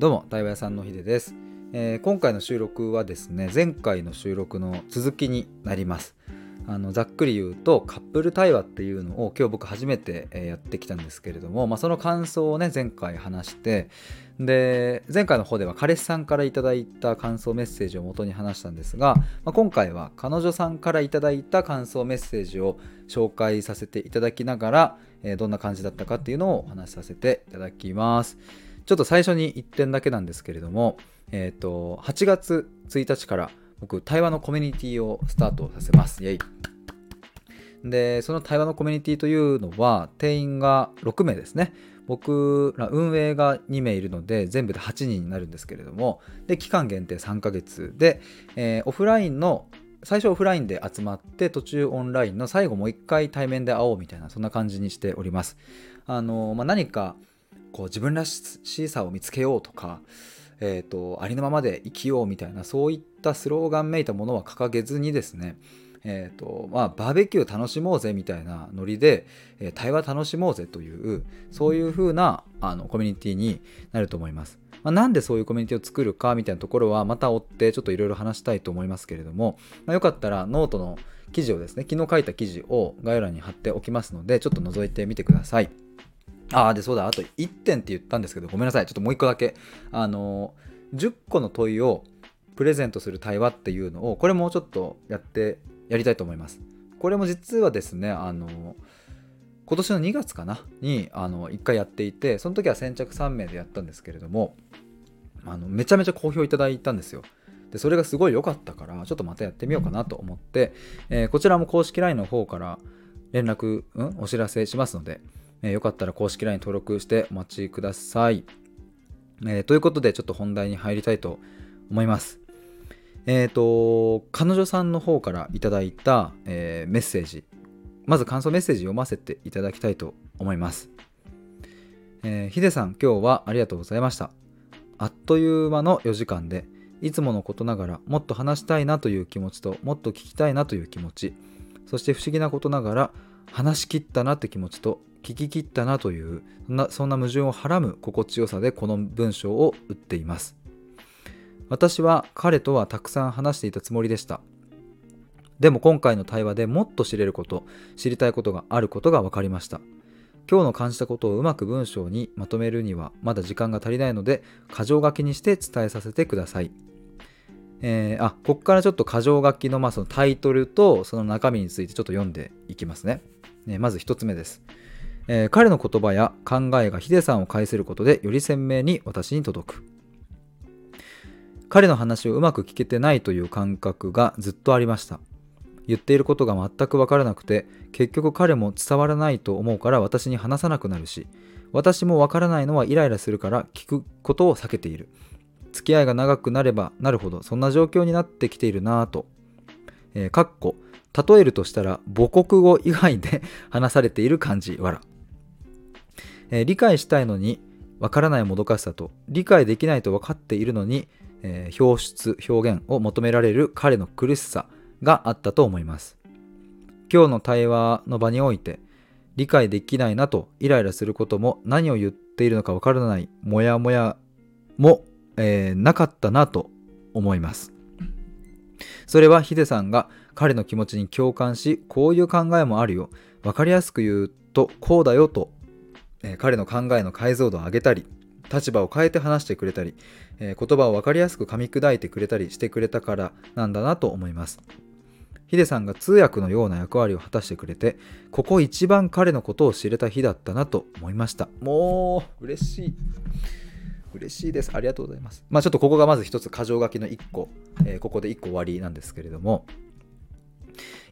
どうも対話屋さんのひでです、えー、今回の収録はですね前回の収録の続きになりますあのざっくり言うとカップル対話っていうのを今日僕初めてやってきたんですけれども、まあ、その感想をね前回話してで前回の方では彼氏さんから頂いた感想メッセージを元に話したんですが、まあ、今回は彼女さんから頂いた感想メッセージを紹介させていただきながら、えー、どんな感じだったかっていうのをお話しさせていただきます。ちょっと最初に1点だけなんですけれども、えっ、ー、と、8月1日から僕、対話のコミュニティをスタートさせます。イェイ。で、その対話のコミュニティというのは、定員が6名ですね。僕ら運営が2名いるので、全部で8人になるんですけれども、で、期間限定3ヶ月で、えー、オフラインの最初オフラインで集まって途中オンラインの最後もう一回対面で会おうみたいなそんな感じにしております。あのまあ、何かこう自分らしさを見つけようとか、えーと、ありのままで生きようみたいなそういったスローガンめいたものは掲げずにですねえーとまあ、バーベキュー楽しもうぜみたいなノリで、えー、対話楽しもうぜというそういう風なあのコミュニティになると思います。まあ、なんでそういうコミュニティを作るかみたいなところはまた追ってちょっといろいろ話したいと思いますけれども、まあ、よかったらノートの記事をですね昨日書いた記事を概要欄に貼っておきますのでちょっと覗いてみてください。ああ、で、そうだ、あと1点って言ったんですけど、ごめんなさい。ちょっともう1個だけ。あの、10個の問いをプレゼントする対話っていうのを、これもうちょっとやって、やりたいと思います。これも実はですね、あの、今年の2月かな？に、あの、1回やっていて、その時は先着3名でやったんですけれども、あの、めちゃめちゃ好評いただいたんですよ。で、それがすごい良かったから、ちょっとまたやってみようかなと思って、えー、こちらも公式 LINE の方から連絡、うん、お知らせしますので、えー、よかったら公式 LINE 登録してお待ちください。えー、ということで、ちょっと本題に入りたいと思います。えっ、ー、と、彼女さんの方からいただいた、えー、メッセージ。まず感想メッセージ読ませていただきたいと思います。えー、ヒデさん、今日はありがとうございました。あっという間の4時間で、いつものことながらもっと話したいなという気持ちと、もっと聞きたいなという気持ち、そして不思議なことながら、話し切ったなって気持ちと聞き切ったなというそんなそんな矛盾をはらむ心地よさでこの文章を打っています私は彼とはたくさん話していたつもりでしたでも今回の対話でもっと知れること知りたいことがあることが分かりました今日の感じたことをうまく文章にまとめるにはまだ時間が足りないので箇条書きにして伝えさせてくださいえー、あここからちょっと箇条書きの,、まあそのタイトルとその中身についてちょっと読んでいきますね。ねまず1つ目です。えー、彼の言葉や考えがヒデさんを介することでより鮮明に私に届く。彼の話をうまく聞けてないという感覚がずっとありました。言っていることが全く分からなくて結局彼も伝わらないと思うから私に話さなくなるし私も分からないのはイライラするから聞くことを避けている。付き合いが長くなればなるほどそんな状況になってきているなぁと、えー、かっこ例えるとしたら母国語以外で話されている感じわらえー、理解したいのにわからないもどかしさと理解できないと分かっているのに、えー、表出表現を求められる彼の苦しさがあったと思います。今日の対話の場において理解できないなとイライラすることも何を言っているのかわからないモヤモヤも、えー、なかったなと思います。それはヒデさんが彼の気持ちに共感しこういう考えもあるよ。分かりやすく言うとこうだよとえ、彼の考えの解像度を上げたり立場を変えて話してくれたり、え、言葉を分かりやすく噛み砕いてくれたりしてくれたからなんだなと思います。ヒデさんが通訳のような役割を果たしてくれてここ一番彼のことを知れた日だったなと思いました。もう嬉しい。嬉しいです。ありがとうございます。まあちょっとここがまず一つ箇条書きの1個、えー、ここで1個終わりなんですけれども。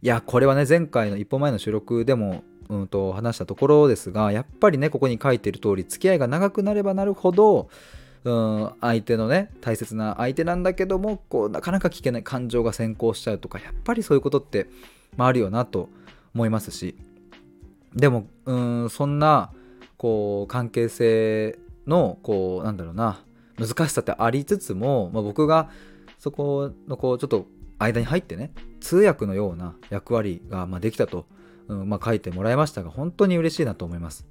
いやこれはね前回の一歩前の収録でもうんと話したところですがやっぱりねここに書いてる通り付き合いが長くなればなるほどうん相手のね大切な相手なんだけどもこうなかなか聞けない感情が先行しちゃうとかやっぱりそういうことって、まあ、あるよなと思いますしでもうんそんなこう関係性のこうなんだろうな難しさってありつつも、まあ、僕がそこのこうちょっと間に入ってね通訳のような役割がまできたとうんまあ、書いてもらいましたが本当に嬉しいなと思います。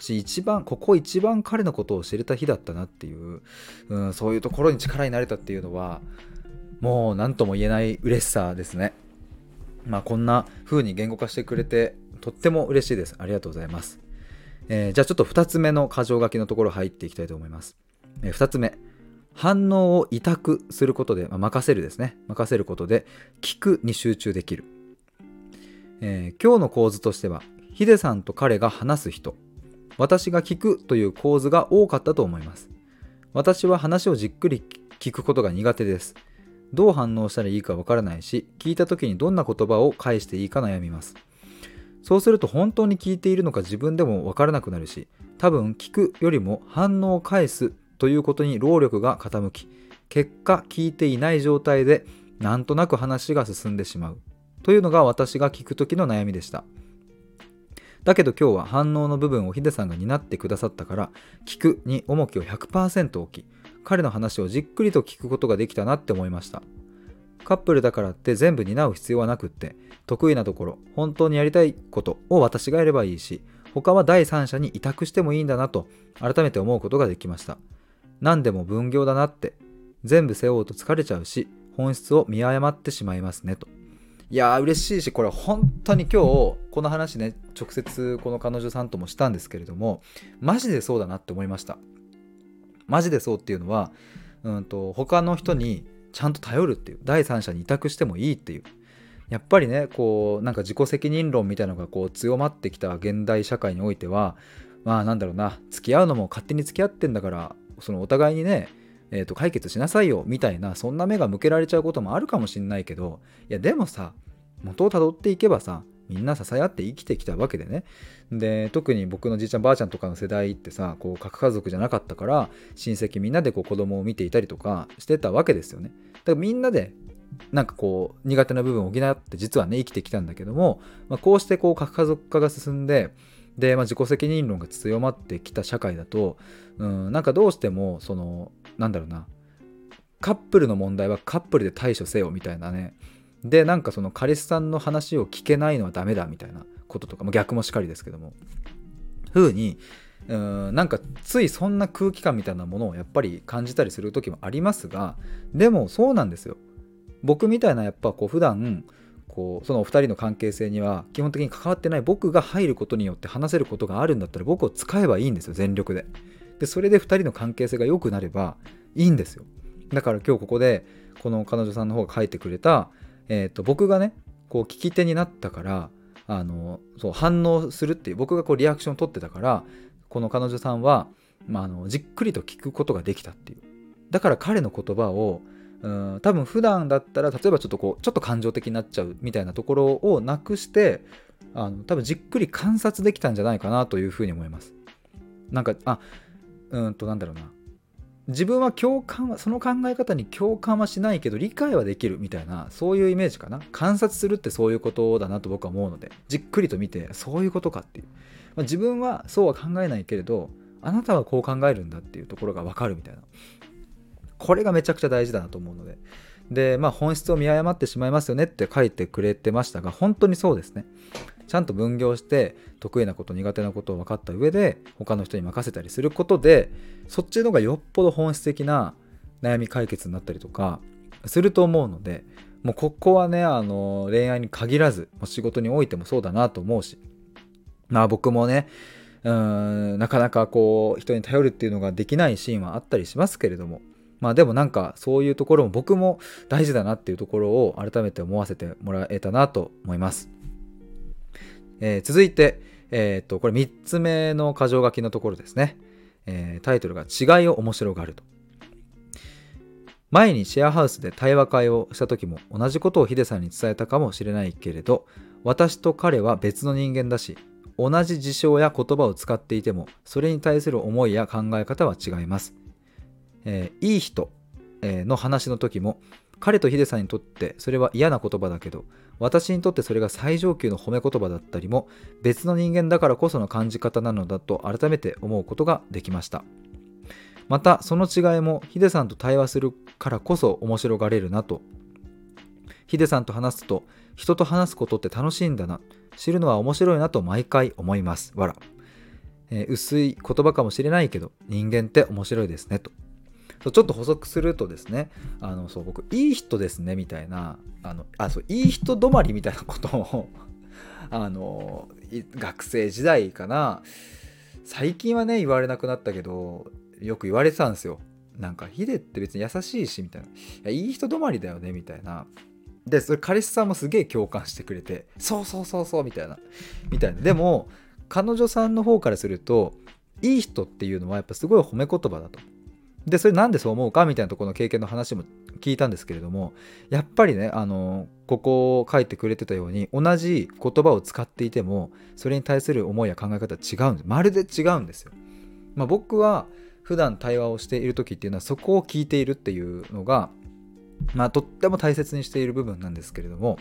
一番ここ一番彼のことを知れた日だったなっていう、うん、そういうところに力になれたっていうのはもう何とも言えない嬉しさですね。まあこんな風に言語化してくれてとっても嬉しいです。ありがとうございます、えー、じゃあちょっと2つ目の箇条書きのところ入っていきたいと思います、えー、2つ目。反応を委託することで、まあ、任せるですね。任せることで聞くに集中できる、えー、今日の構図としてはヒデさんと彼が話す人。私が聞くという構図が多かったと思います。私は話をじっくり聞くことが苦手です。どう反応したらいいかわからないし聞いた時にどんな言葉を返していいか悩みます。そうすると本当に聞いているのか自分でもわからなくなるし多分聞くよりも反応を返すということに労力が傾き結果聞いていない状態でなんとなく話が進んでしまう。というのが私が聞く時の悩みでした。だけど今日は反応の部分をヒデさんが担ってくださったから聞くに重きを100%置き彼の話をじっくりと聞くことができたなって思いました。カップルだからって全部担う必要はなくって得意なところ本当にやりたいことを私がやればいいし他は第三者に委託してもいいんだなと改めて思うことができました。何でも分業だなって全部背負うと疲れちゃうし本質を見誤ってしまいますねと。いやー嬉しいしこれ本当に今日この話ね直接この彼女さんともしたんですけれどもマジでそうだなって思いました。マジでそうっていうのはうんと他の人にちゃんと頼るっていう第三者に委託してもいいっていう。やっぱりねこうなんか自己責任論みたいなのがこう強まってきた現代社会においてはまあなんだろうな付き合うのも勝手に付き合ってんだからそのお互いにねえー、と解決しなさいよみたいなそんな目が向けられちゃうこともあるかもしんないけどいやでもさ元をたどっていけばさみんな支え合って生きてきたわけでね。で特に僕のじいちゃんばあちゃんとかの世代ってさこう核家族じゃなかったから親戚みんなでこう子供を見ていたりとかしてたわけですよね。だからみんなでなんかこう苦手な部分を補って実はね生きてきたんだけども、まあ、こうしてこう核家族化が進んでで、まあ、自己責任論が強まってきた社会だと、うん、なんかどうしてもそのなんだろうな。カップルの問題はカップルで対処せよみたいなね。でなんかその彼氏さんの話を聞けないのはダメだみたいなこととか、まあ、逆もしかりですけども。風にうーんなんかついそんな空気感みたいなものをやっぱり感じたりする時もありますがでもそうなんですよ。僕みたいなやっぱこう普段こうそのお二人の関係性には基本的に関わってない僕が入ることによって話せることがあるんだったら僕を使えばいいんですよ全力で。でそれで2人の関係性が良くなればいいんですよだから今日ここでこの彼女さんの方が書いてくれた、えーと、僕がねこう聞き手になったからあのそう反応するっていう僕がこうリアクションを取ってたからこの彼女さんは、まあ、あのじっくりと聞くことができたっていうだから彼の言葉をうん多分普段だったら例えばちょっとこうちょっと感情的になっちゃうみたいなところをなくしてあの多分じっくり観察できたんじゃないかなというふうに思います。なんかあうんとなんだろうな。自分は共感はその考え方に共感はしないけど理解はできるみたいなそういうイメージかな。観察するってそういうことだなと僕は思うのでじっくりと見てそういうことかっていう、まあ、自分はそうは考えないけれどあなたはこう考えるんだっていうところが分かるみたいな。これがめちゃくちゃ大事だなと思うので。でまあ本質を見誤ってしまいますよねって書いてくれてましたが本当にそうですね。ちゃんと分業して得意なこと苦手なことを分かった上で他の人に任せたりすることでそっちの方がよっぽど本質的な悩み解決になったりとかすると思うのでもうここはねあの恋愛に限らず仕事においてもそうだなと思うしまあ僕もねうんなかなかこう人に頼るっていうのができないシーンはあったりしますけれどもまあでもなんかそういうところも僕も大事だなっていうところを改めて思わせてもらえたなと思います。えー、続いて、えー、と、これ3つ目の箇条書きのところですね。えー、タイトルが違いを面白がると。前にシェアハウスで対話会をした時も同じことをヒデさんに伝えたかもしれないけれど、私と彼は別の人間だし、同じ事象や言葉を使っていても、それに対する思いや考え方は違います。えー、いい人、の話の時も、彼とヒデさんにとってそれは嫌な言葉だけど、私にとってそれが最上級の褒め言葉だったりも別の人間だからこその感じ方なのだと改めて思うことができました。またその違いもヒデさんと対話するからこそ面白がれるなと。ヒデさんと話すと人と話すことって楽しいんだな。知るのは面白いなと毎回思います。わら。えー、薄い言葉かもしれないけど人間って面白いですねと。ちょっと補足するとですねあのそう僕いい人ですねみたいなあのあそういい人止まりみたいなことを あの学生時代かな最近はね言われなくなったけどよく言われてたんですよ。なんかヒデって別に優しいしみたいな。いやいい人止まりだよねみたいな。でそれ彼氏さんもすげえ共感してくれてそうそうそうそうみたいな。みたいな。でも彼女さんの方からするといい人っていうのはやっぱすごい褒め言葉だと。でそれなんでそう思うかみたいなところの経験の話も聞いたんですけれどもやっぱりねあのここを書いてくれてたように同じ言葉を使っていてもそれに対する思いや考え方は違うんですまるで違うんですよ。まあ、僕は普段対話をしている時っていうのはそこを聞いているっていうのが、まあ、とっても大切にしている部分なんですけれども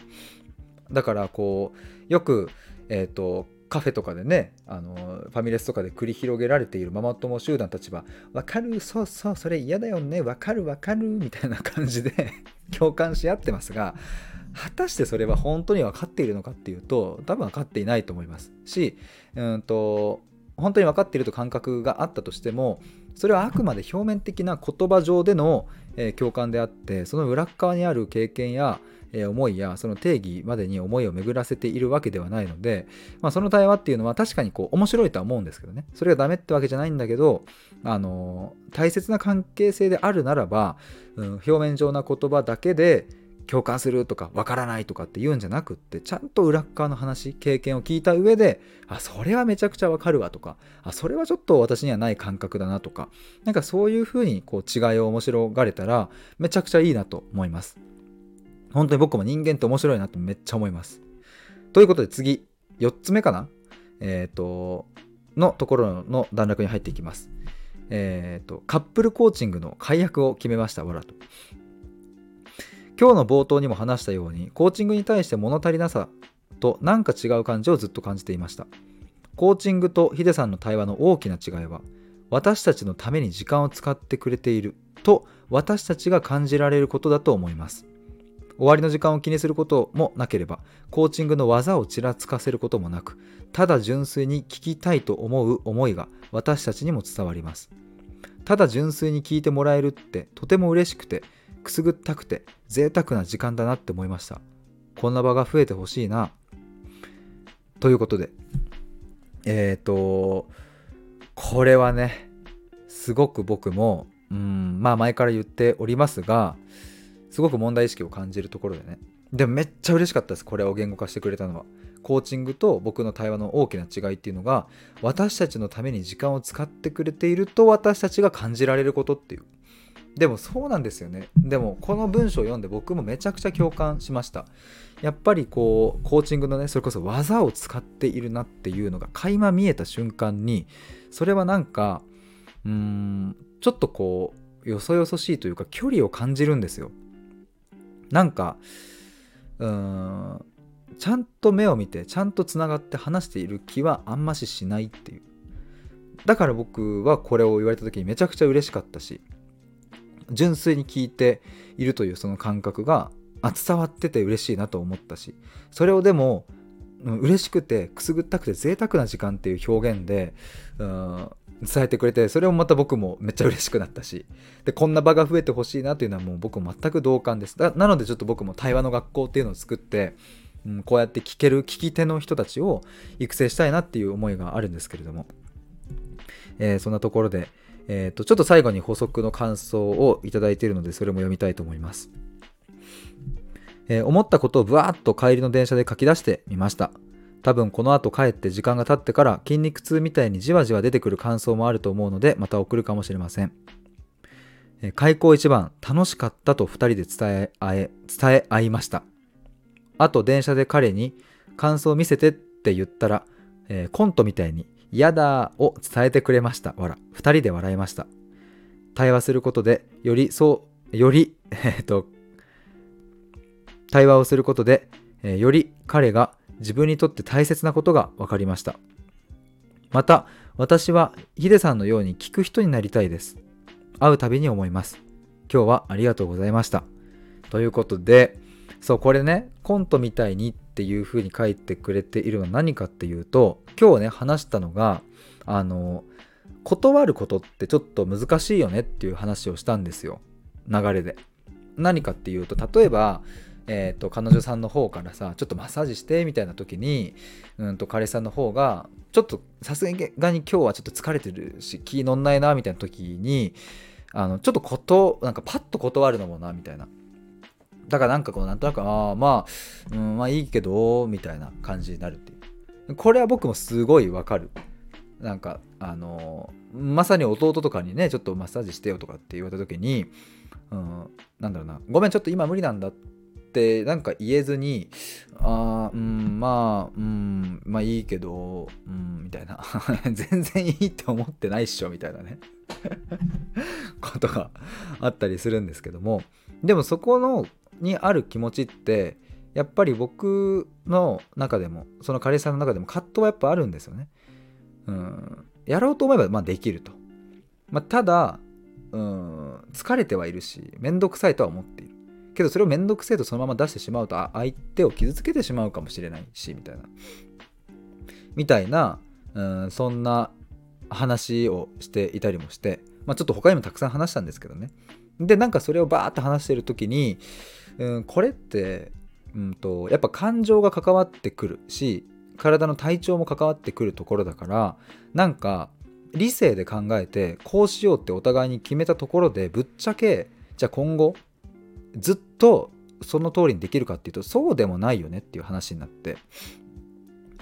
だからこうよく、えーとカフェとかでねあのファミレスとかで繰り広げられているママ友集団たちは「わかるそうそうそれ嫌だよねわかるわかる」みたいな感じで 共感し合ってますが果たしてそれは本当に分かっているのかっていうと多分分かっていないと思います。しうんと本当に分かっていると感覚があったとしてもそれはあくまで表面的な言葉上での、え共感であってその裏側にある経験やえ思いやその定義までに思いを巡らせているわけではないので、まあ、その対話っていうのは確かにこう面白いとは思うんですけどねそれがダメってわけじゃないんだけど、あの大切な関係性であるならば、うん、表面上な言葉だけで共感するとかわからないとかって言うんじゃなくってちゃんと裏側の話経験を聞いた上であそれはめちゃくちゃわかるわとかあそれはちょっと私にはない感覚だなとかなんかそういうふうにこう違いを面白がれたらめちゃくちゃいいなと思います。本当に僕も人間って面白いなってめっちゃ思います。ということで次、4つ目かな？えっ、ー、と、のところの段落に入っていきます。えっ、ー、と、カップルコーチングの解約を決めました、わらと。今日の冒頭にも話したように、コーチングに対して物足りなさと何か違う感じをずっと感じていました。コーチングとヒデさんの対話の大きな違いは、私たちのために時間を使ってくれていると私たちが感じられることだと思います。終わりの時間を気にすることもなければ、コーチングの技をちらつかせることもなく、ただ純粋に聞きたいと思う思いが私たちにも伝わります。ただ純粋に聞いてもらえるってとても嬉しくて、くすぐったくて贅沢な時間だなって思いました。こんな場が増えてほしいな。ということで、えっ、ー、と、これはね、すごく僕も、うん、まあ前から言っておりますが、すごく問題意識を感じるところでね。でもめっちゃ嬉しかったですこれを言語化してくれたのは。コーチングと僕の対話の大きな違いっていうのが私たちのために時間を使ってくれていると私たちが感じられることっていう。でもそうなんですよね。でもこの文章を読んで僕もめちゃくちゃ共感しました。やっぱりこうコーチングのねそれこそ技を使っているなっていうのが垣間見えた瞬間にそれはなんかうーんちょっとこうよそよそしいというか距離を感じるんですよ。なんかうーんちゃんと目を見てちゃんとつながって話している気はあんまししないっていう。だから僕はこれを言われた時にめちゃくちゃ嬉しかったし純粋に聞いているというその感覚が伝わってて嬉しいなと思ったしそれをでも、嬉しくてくすぐったくて贅沢な時間っていう表現でうん伝えてくれてそれもまた僕もめっちゃ嬉しくなったし。でこんな場が増えてほしいなっていうのはもう僕も全く同感です。なのでちょっと僕も対話の学校っていうのを作って、うん、こうやって聞ける聞き手の人たちを育成したいなっていう思いがあるんですけれども、えー、そんなところで、えーと、ちょっと最後に補足の感想をいただいているのでそれも読みたいと思います、えー、思ったことをぶわーっと帰りの電車で書き出してみました。多分この後帰って時間が経ってから筋肉痛みたいにじわじわ出てくる感想もあると思うのでまた送るかもしれません。開口一番楽しかったと2人で伝え合え伝え合いました。あと電車で彼に感想を見せてって言ったら、えー、コントみたいに嫌だを伝えてくれました。わら。2人で笑いました。対話することでよりそう、より、えっと、対話をすることで、えー、より彼が自分にとって大切なことが分かりました。また、私はヒデさんのように聞く人になりたいです。会うたびに思います。今日はありがとうございました。ということで、そうこれねコントみたいにっていう風に書いてくれているのは何かっていうと今日ね話したのがあの断ることってちょっと難しいよねっていう話をしたんですよ流れで。何かっていうと例えば、えーと、彼女さんの方からさちょっとマッサージしてみたいな時に、うんと彼氏さんの方がちょっとさすがに今日はちょっと疲れてるし気乗んないなみたいな時にあのちょっとことなんかパッと断るのもなみたいな。だからなんかこうなんとなくああまあ、うん、まあいいけどみたいな感じになるっていう。これは僕もすごいわかる。なんかあのまさに弟とかにねちょっとマッサージしてよとかって言われた時に、うん、なんだろうな。ごめんちょっと今無理なんだってってなんか言えずにあうんまあうんまあいいけどうんみたいな 全然いいって思ってないっしょみたいなね ことがあったりするんですけどもでもそこのにある気持ちってやっぱり僕の中でもその彼氏さんの中でも葛藤はやっぱあるんですよね。うん、やろうと思えばまあできると。まあ、ただ、うん、疲れてはいるし面倒くさいとは思っている。けどそれを面倒くせえとそのまま出してしまうと相手を傷つけてしまうかもしれないしみたいな。みたいな、うん、そんな話をしていたりもして、まあ、ちょっと他にもたくさん話したんですけどね。でなんかそれをバーッと話してる時にうん、これって、うんと、やっぱ感情が関わってくるし体の体調も関わってくるところだからなんか理性で考えてこうしようってお互いに決めたところでぶっちゃけじゃあ今後ずっとその通りにできるかっていうとそうでもないよねっていう話になって。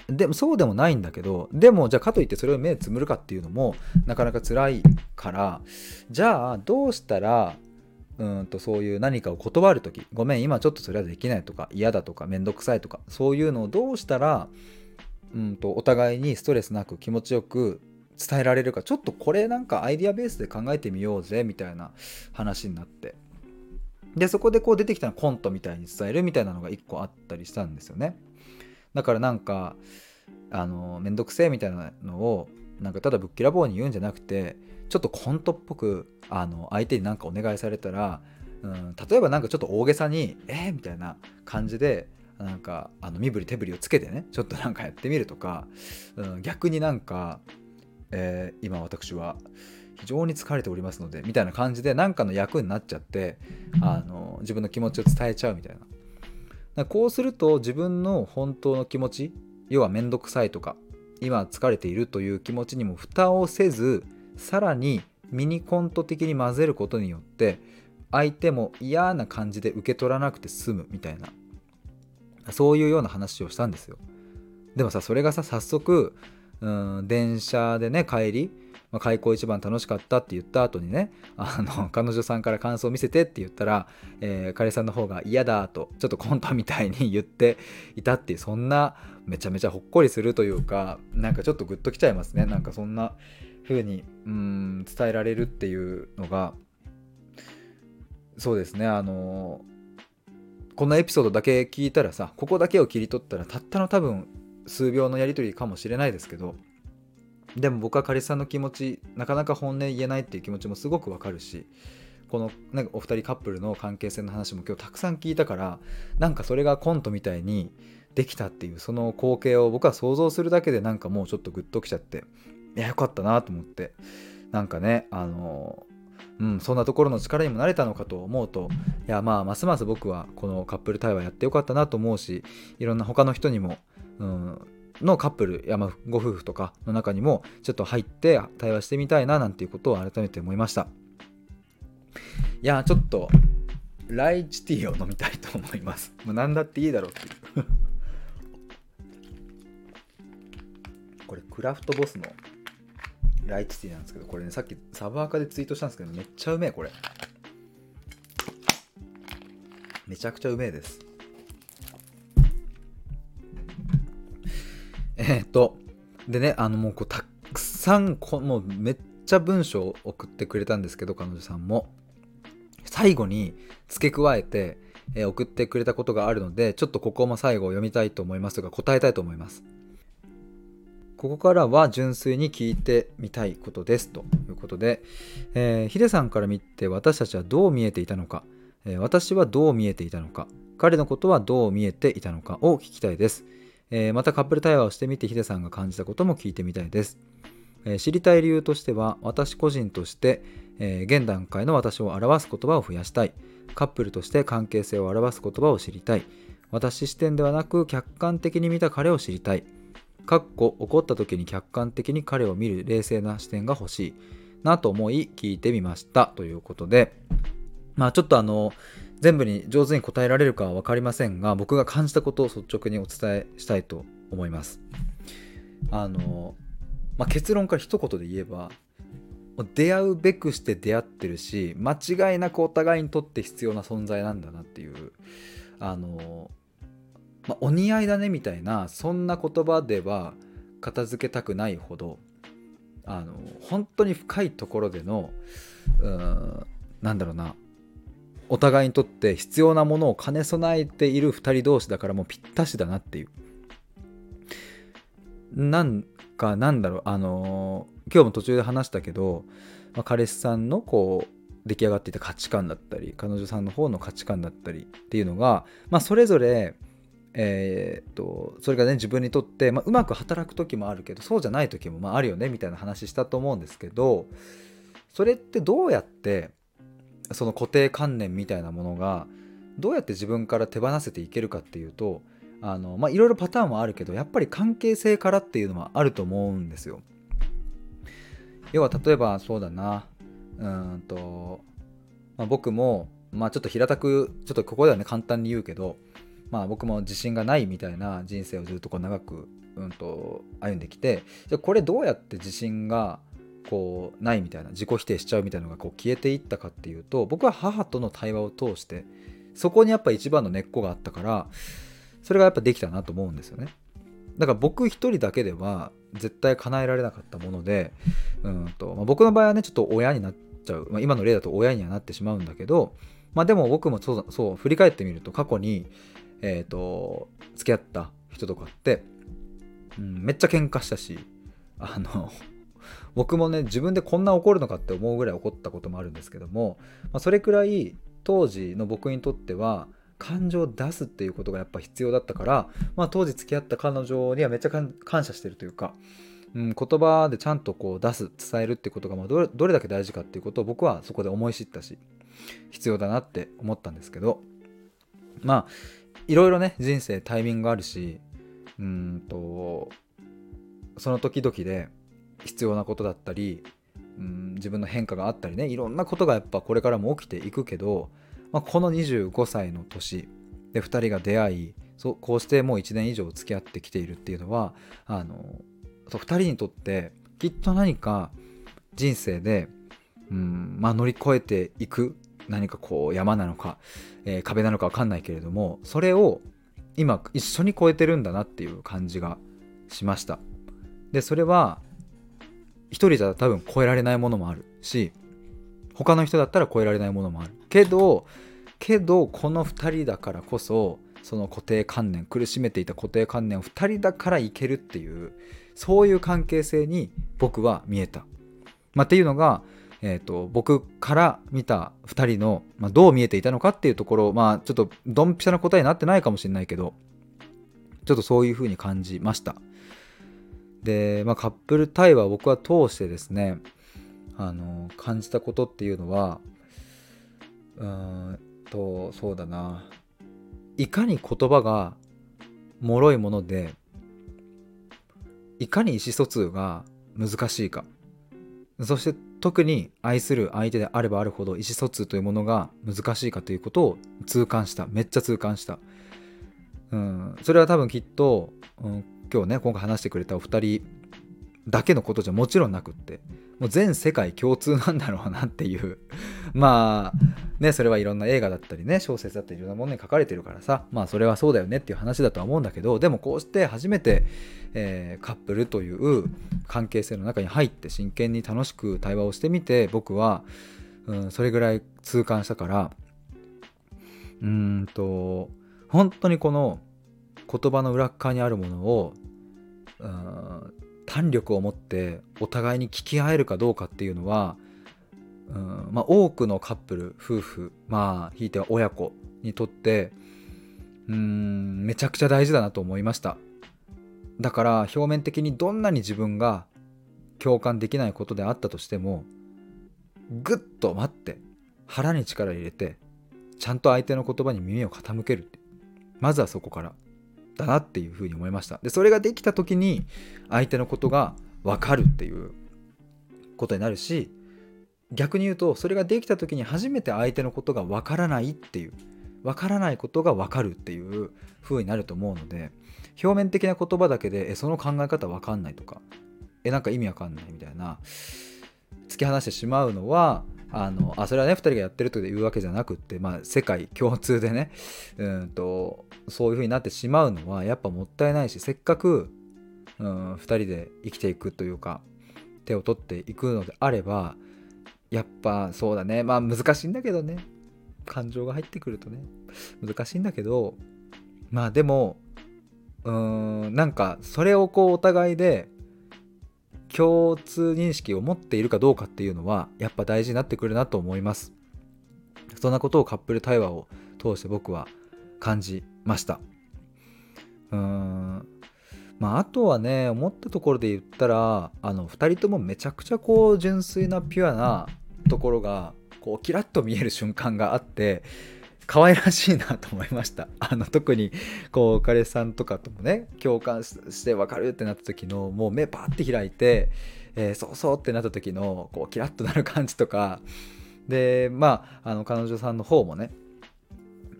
でもそうでもないんだけどでもじゃあかといってそれを目つむるかっていうのもなかなか辛いからじゃあどうしたらうんとそういう何かを断る時ごめん今ちょっとそれはできないとか嫌だとかめんどくさいとかそういうのをどうしたらうんとお互いにストレスなく気持ちよく伝えられるかちょっとこれなんかアイデアベースで考えてみようぜみたいな話になって。でそこでこう出てきたのコントみたいに伝えるみたいなのが1個あったりしたんですよね。だからなんかあのめんどくせえみたいなのをなんかただぶっきらぼうに言うんじゃなくてちょっとコントっぽくあの相手に何かお願いされたら、うん、例えば何かちょっと大げさに「えー、みたいな感じでなんかあの身振り手振りをつけてねちょっとなんかやってみるとか、うん、逆になんか、えー、今私は非常に疲れておりますのでみたいな感じで何かの役になっちゃってあの自分の気持ちを伝えちゃうみたいな。こうすると自分の本当の気持ち要は面倒くさいとか今疲れているという気持ちにも蓋をせずさらにミニコント的に混ぜることによって相手も嫌な感じで受け取らなくて済むみたいな。そういうような話をしたんですよ。でもさそれがさ早速うん電車でね帰り、まあ、開口一番楽しかったって言った後にねあの 彼女さんから感想を見せてって言ったら、えー、彼さんの方が嫌だとちょっとコントみたいに言っていたっていうそんなめちゃめちゃほっこりするというかなんかちょっとグッときちゃいますね。なんかそんな風にうん伝えられるっていうのがそうですね。あのこのエピソードだけ聞いたらさここだけを切り取ったらたったの多分数秒のやり取りかもしれないですけどでも僕は彼氏さんの気持ちなかなか本音言えないっていう気持ちもすごくわかるしこのなんかお二人カップルの関係性の話も今日たくさん聞いたからなんかそれがコントみたいにできたっていうその光景を僕は想像するだけでなんかもうちょっとグッときちゃっていやよかったなと思ってなんかねあのうん、そんなところの力にもなれたのかと思うといやまあますます僕はこのカップル対話やってよかったなと思うしいろんな他の人にも、うん、のカップルやまあご夫婦とかの中にもちょっと入って対話してみたいななんていうことを改めて思いましたいやちょっとライチティーを飲みたいと思います もう何だっていいだろうっていうこれクラフトボスのライチティーなんですけど、これね、さっきサブアカでツイートしたんですけど、めっちゃうめえ、これ。めちゃくちゃうめえです。えー、っと、でね、あのもうこうたくさんこ、もうめっちゃ文章を送ってくれたんですけど、彼女さんも。最後に付け加えて、えー、送ってくれたことがあるので、ちょっとここも最後読みたいと思いますが、答えたいと思います。ここからは純粋に聞いてみたいことですということで、えー、ヒデさんから見て私たちはどう見えていたのか、えー、私はどう見えていたのか彼のことはどう見えていたのかを聞きたいです、えー、またカップル対話をしてみてヒデさんが感じたことも聞いてみたいです、え知りたい理由としては私個人として、え現段階の私を表す言葉を増やしたい。カップルとして関係性を表す言葉を知りたい。私視点ではなく客観的に見た彼を知りたい。かっこ怒った時に客観的に彼を見る冷静な視点が欲しい。なと思い聞いてみました。ということで。まあちょっとあの全部に上手に答えられるかは分かりませんが僕が感じたことを率直にお伝えしたいと思います。あの、まあ、結論から一言で言えば出会うべくして出会ってるし間違いなくお互いにとって必要な存在なんだなっていうあの、まあ、お似合いだねみたいなそんな言葉では片付けたくないほどあの本当に深いところでのうんなんだろうなお互いにとって必要なものを兼ね備えている2人同士だからもうぴったしだなっていう。なんかなんだろうあの今日も途中で話したけど、まあ、彼氏さんのこう出来上がっていた価値観だったり彼女さんの方の価値観だったりっていうのが、まあ、それぞれえー、っとそれがね自分にとって、まあ、うまく働く時もあるけどそうじゃない時もまああるよねみたいな話したと思うんですけどそれってどうやってその固定観念みたいなものがどうやって自分から手放せていけるかっていうとあのまあいろいろパターンもあるけどやっぱり関係性からっていうのはあると思うんですよ。要は例えばそうだなうんと、まあ、僕も、まあ、ちょっと平たくちょっとここではね簡単に言うけど、まあ、僕も自信がないみたいな人生をずっとこう長く、うんと、歩んできてじゃこれどうやって自信がこうないみたいな自己否定しちゃうみたいなのがこう消えていったかっていうと僕は母との対話を通してそこにやっぱ一番の根っこがあったからそれがやっぱできたなと思うんですよね。だから僕一人だけでは絶対叶えられなかったものでうんと、まあ、僕の場合はねちょっと親になっちゃう、まあ、今の例だと親にはなってしまうんだけど、まあ、でも僕もそうそう振り返ってみると過去に、えーと、付き合った人とかって、うん、めっちゃ喧嘩したしあの僕もね自分でこんな怒るのかって思うぐらい怒ったこともあるんですけども、まあ、それくらい当時の僕にとっては感情を出すっていうことがやっぱ必要だったから、まあ、当時付き合った彼女にはめっちゃ感謝してるというか、うん、言葉でちゃんとこう出す伝えるってことがまどれどれだけ大事かっていうことを僕はそこで思い知ったし必要だなって思ったんですけどまあいろいろね人生タイミングがあるしうんとその時々で必要なことだったり、うん、自分の変化があったりねいろんなことがやっぱこれからも起きていくけどまあ、この25歳の年で2人が出会いそこうしてもう1年以上付き合ってきているっていうのはあの2人にとってきっと何か人生で、うんまあ、乗り越えていく何かこう山なのか、えー、壁なのか分かんないけれどもそれを今一緒に超えてるんだなっていう感じがしました。でそれは一人じゃ多分超えられないものもあるし他の人だったら超えられないものもあるけどけどこの2人だからこそその固定観念苦しめていた固定観念を2人だからいけるっていうそういう関係性に僕は見えた。まあ、っていうのが、えーと、僕から見た2人の、まあ、どう見えていたのかっていうところまあちょっとドンピシャな答えになってないかもしれないけどちょっとそういうふうに感じました。で、まあ、カップル対話を僕は通してですねあの感じたことっていうのはうんとそうだな。いかに言葉が脆いものでいかに意思疎通が難しいか。そして特に愛する相手であればあるほど意思疎通というものが難しいかということを痛感した。めっちゃ痛感した、うん、それは多分きっと、うん、今日ね今回話してくれたお二人だけのことじゃもちろんなくってもう全世界共通なんだろうなっていう。まあねそれはいろんな映画だったりね小説だったりいろんなものに書かれてるからさまあそれはそうだよねっていう話だとは思うんだけどでもこうして初めて、えー、カップルという関係性の中に入って真剣に楽しく対話をしてみて僕は、うん、それぐらい痛感したからうーんと本当にこの言葉の裏側にあるものをうん胆力を持ってお互いに聞き合えるかどうかっていうのはうんまあ、多くのカップル夫婦まあひいては親子にとってうんめちゃくちゃ大事だなと思いました。だから表面的にどんなに自分が共感できないことであったとしてもぐっと待って腹に力入れてちゃんと相手の言葉に耳を傾けるまずはそこから。だなっていうふうに思いました。でそれができた時に相手のことが分かるっていうことになるし逆に言うとそれができた時に初めて相手のことが分からないっていう分からないことが分かるっていう風になると思うので表面的な言葉だけでえその考え方分かんないとかえなんか意味わかんないみたいな突き放してしまうのはあのあそれはね2人がやってるというわけじゃなくって、まあ、世界共通でね うんとそういう風になってしまうのはやっぱもったいないしせっかく、うん、2人で生きていくというか手を取っていくのであればやっぱそうだね。まあ難しいんだけどね。感情が入ってくるとね。難しいんだけどまあでもうーんなんかそれをこうお互いで共通認識を持っているかどうかっていうのはやっぱ大事になってくるなと思います。そんなことをカップル対話を通して僕は感じました。うーん。まああとはね思ったところで言ったらあの2人ともめちゃくちゃこう純粋なピュアなところがこうキラッと見える瞬間があって可愛らしいなと思いました。あの特にこう彼さんとかともね共感して分かるってなった時のもう目パッて開いて、えー、そうそうってなった時のこうキラッとなる感じとか。でまああの彼女さんの方もね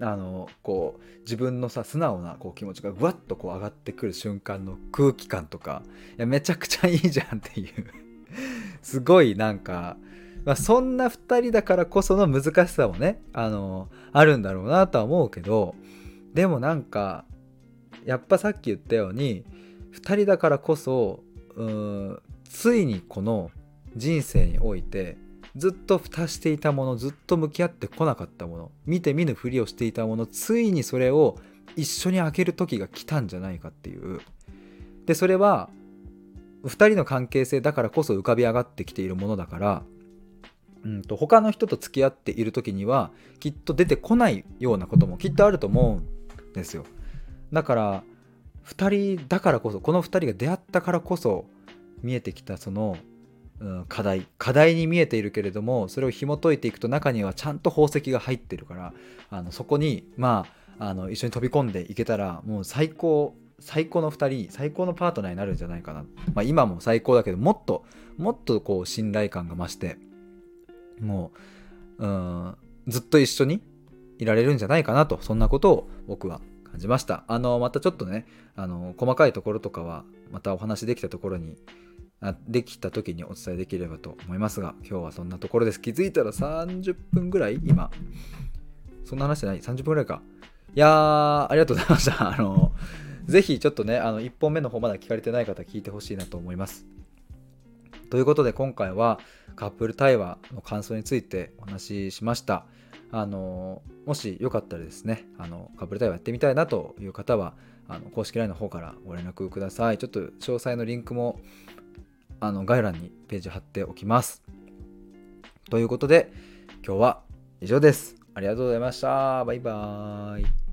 あのこう自分のさ素直なこう気持ちがぐわっとこう上がってくる瞬間の空気感とかいやめちゃくちゃいいじゃんっていう。すごいなんかまあ、そんな2人だからこその難しさもねあのあるんだろうなとは思うけどでもなんかやっぱさっき言ったように2人だからこそうんついにこの人生においてずっと蓋していたものずっと向き合ってこなかったもの見て見ぬふりをしていたものついにそれを一緒に開ける時が来たんじゃないかっていう。でそれは2人の関係性だからこそ浮かび上がってきているものだからうんと他の人と付き合っている時にはきっと出てこないようなこともきっとあると思うんですよ。だから2人だからこそこの2人が出会ったからこそ見えてきたその、うん、課題課題に見えているけれどもそれを紐解いていくと中にはちゃんと宝石が入ってるからあのそこにまああの一緒に飛び込んでいけたらもう最高最高の2人最高のパートナーになるんじゃないかな、まあ、今も最高だけどもっともっとこう信頼感が増してもううんずっと一緒にいられるんじゃないかなとそんなことを僕は感じました。あのまたちょっとねあの細かいところとかはまたお話できたところにあできた時にお伝えできればと思いますが今日はそんなところです。気づいたら30分ぐらい今そんな話じゃない。30分ぐらい。かいやーありがとうございました。あのぜひちょっとねあの1本目の方まだ聞かれてない方聞いてほしいなと思います。ということで今回はカップル対話の感想についてお話ししました。あのもしよかったらですねあのカップル対話やってみたいなという方はあの公式 LINE の方からご連絡ください。ちょっと詳細のリンクもあの概要欄にページ貼っておきます。ということで今日は以上です。ありがとうございました。バイバーイ。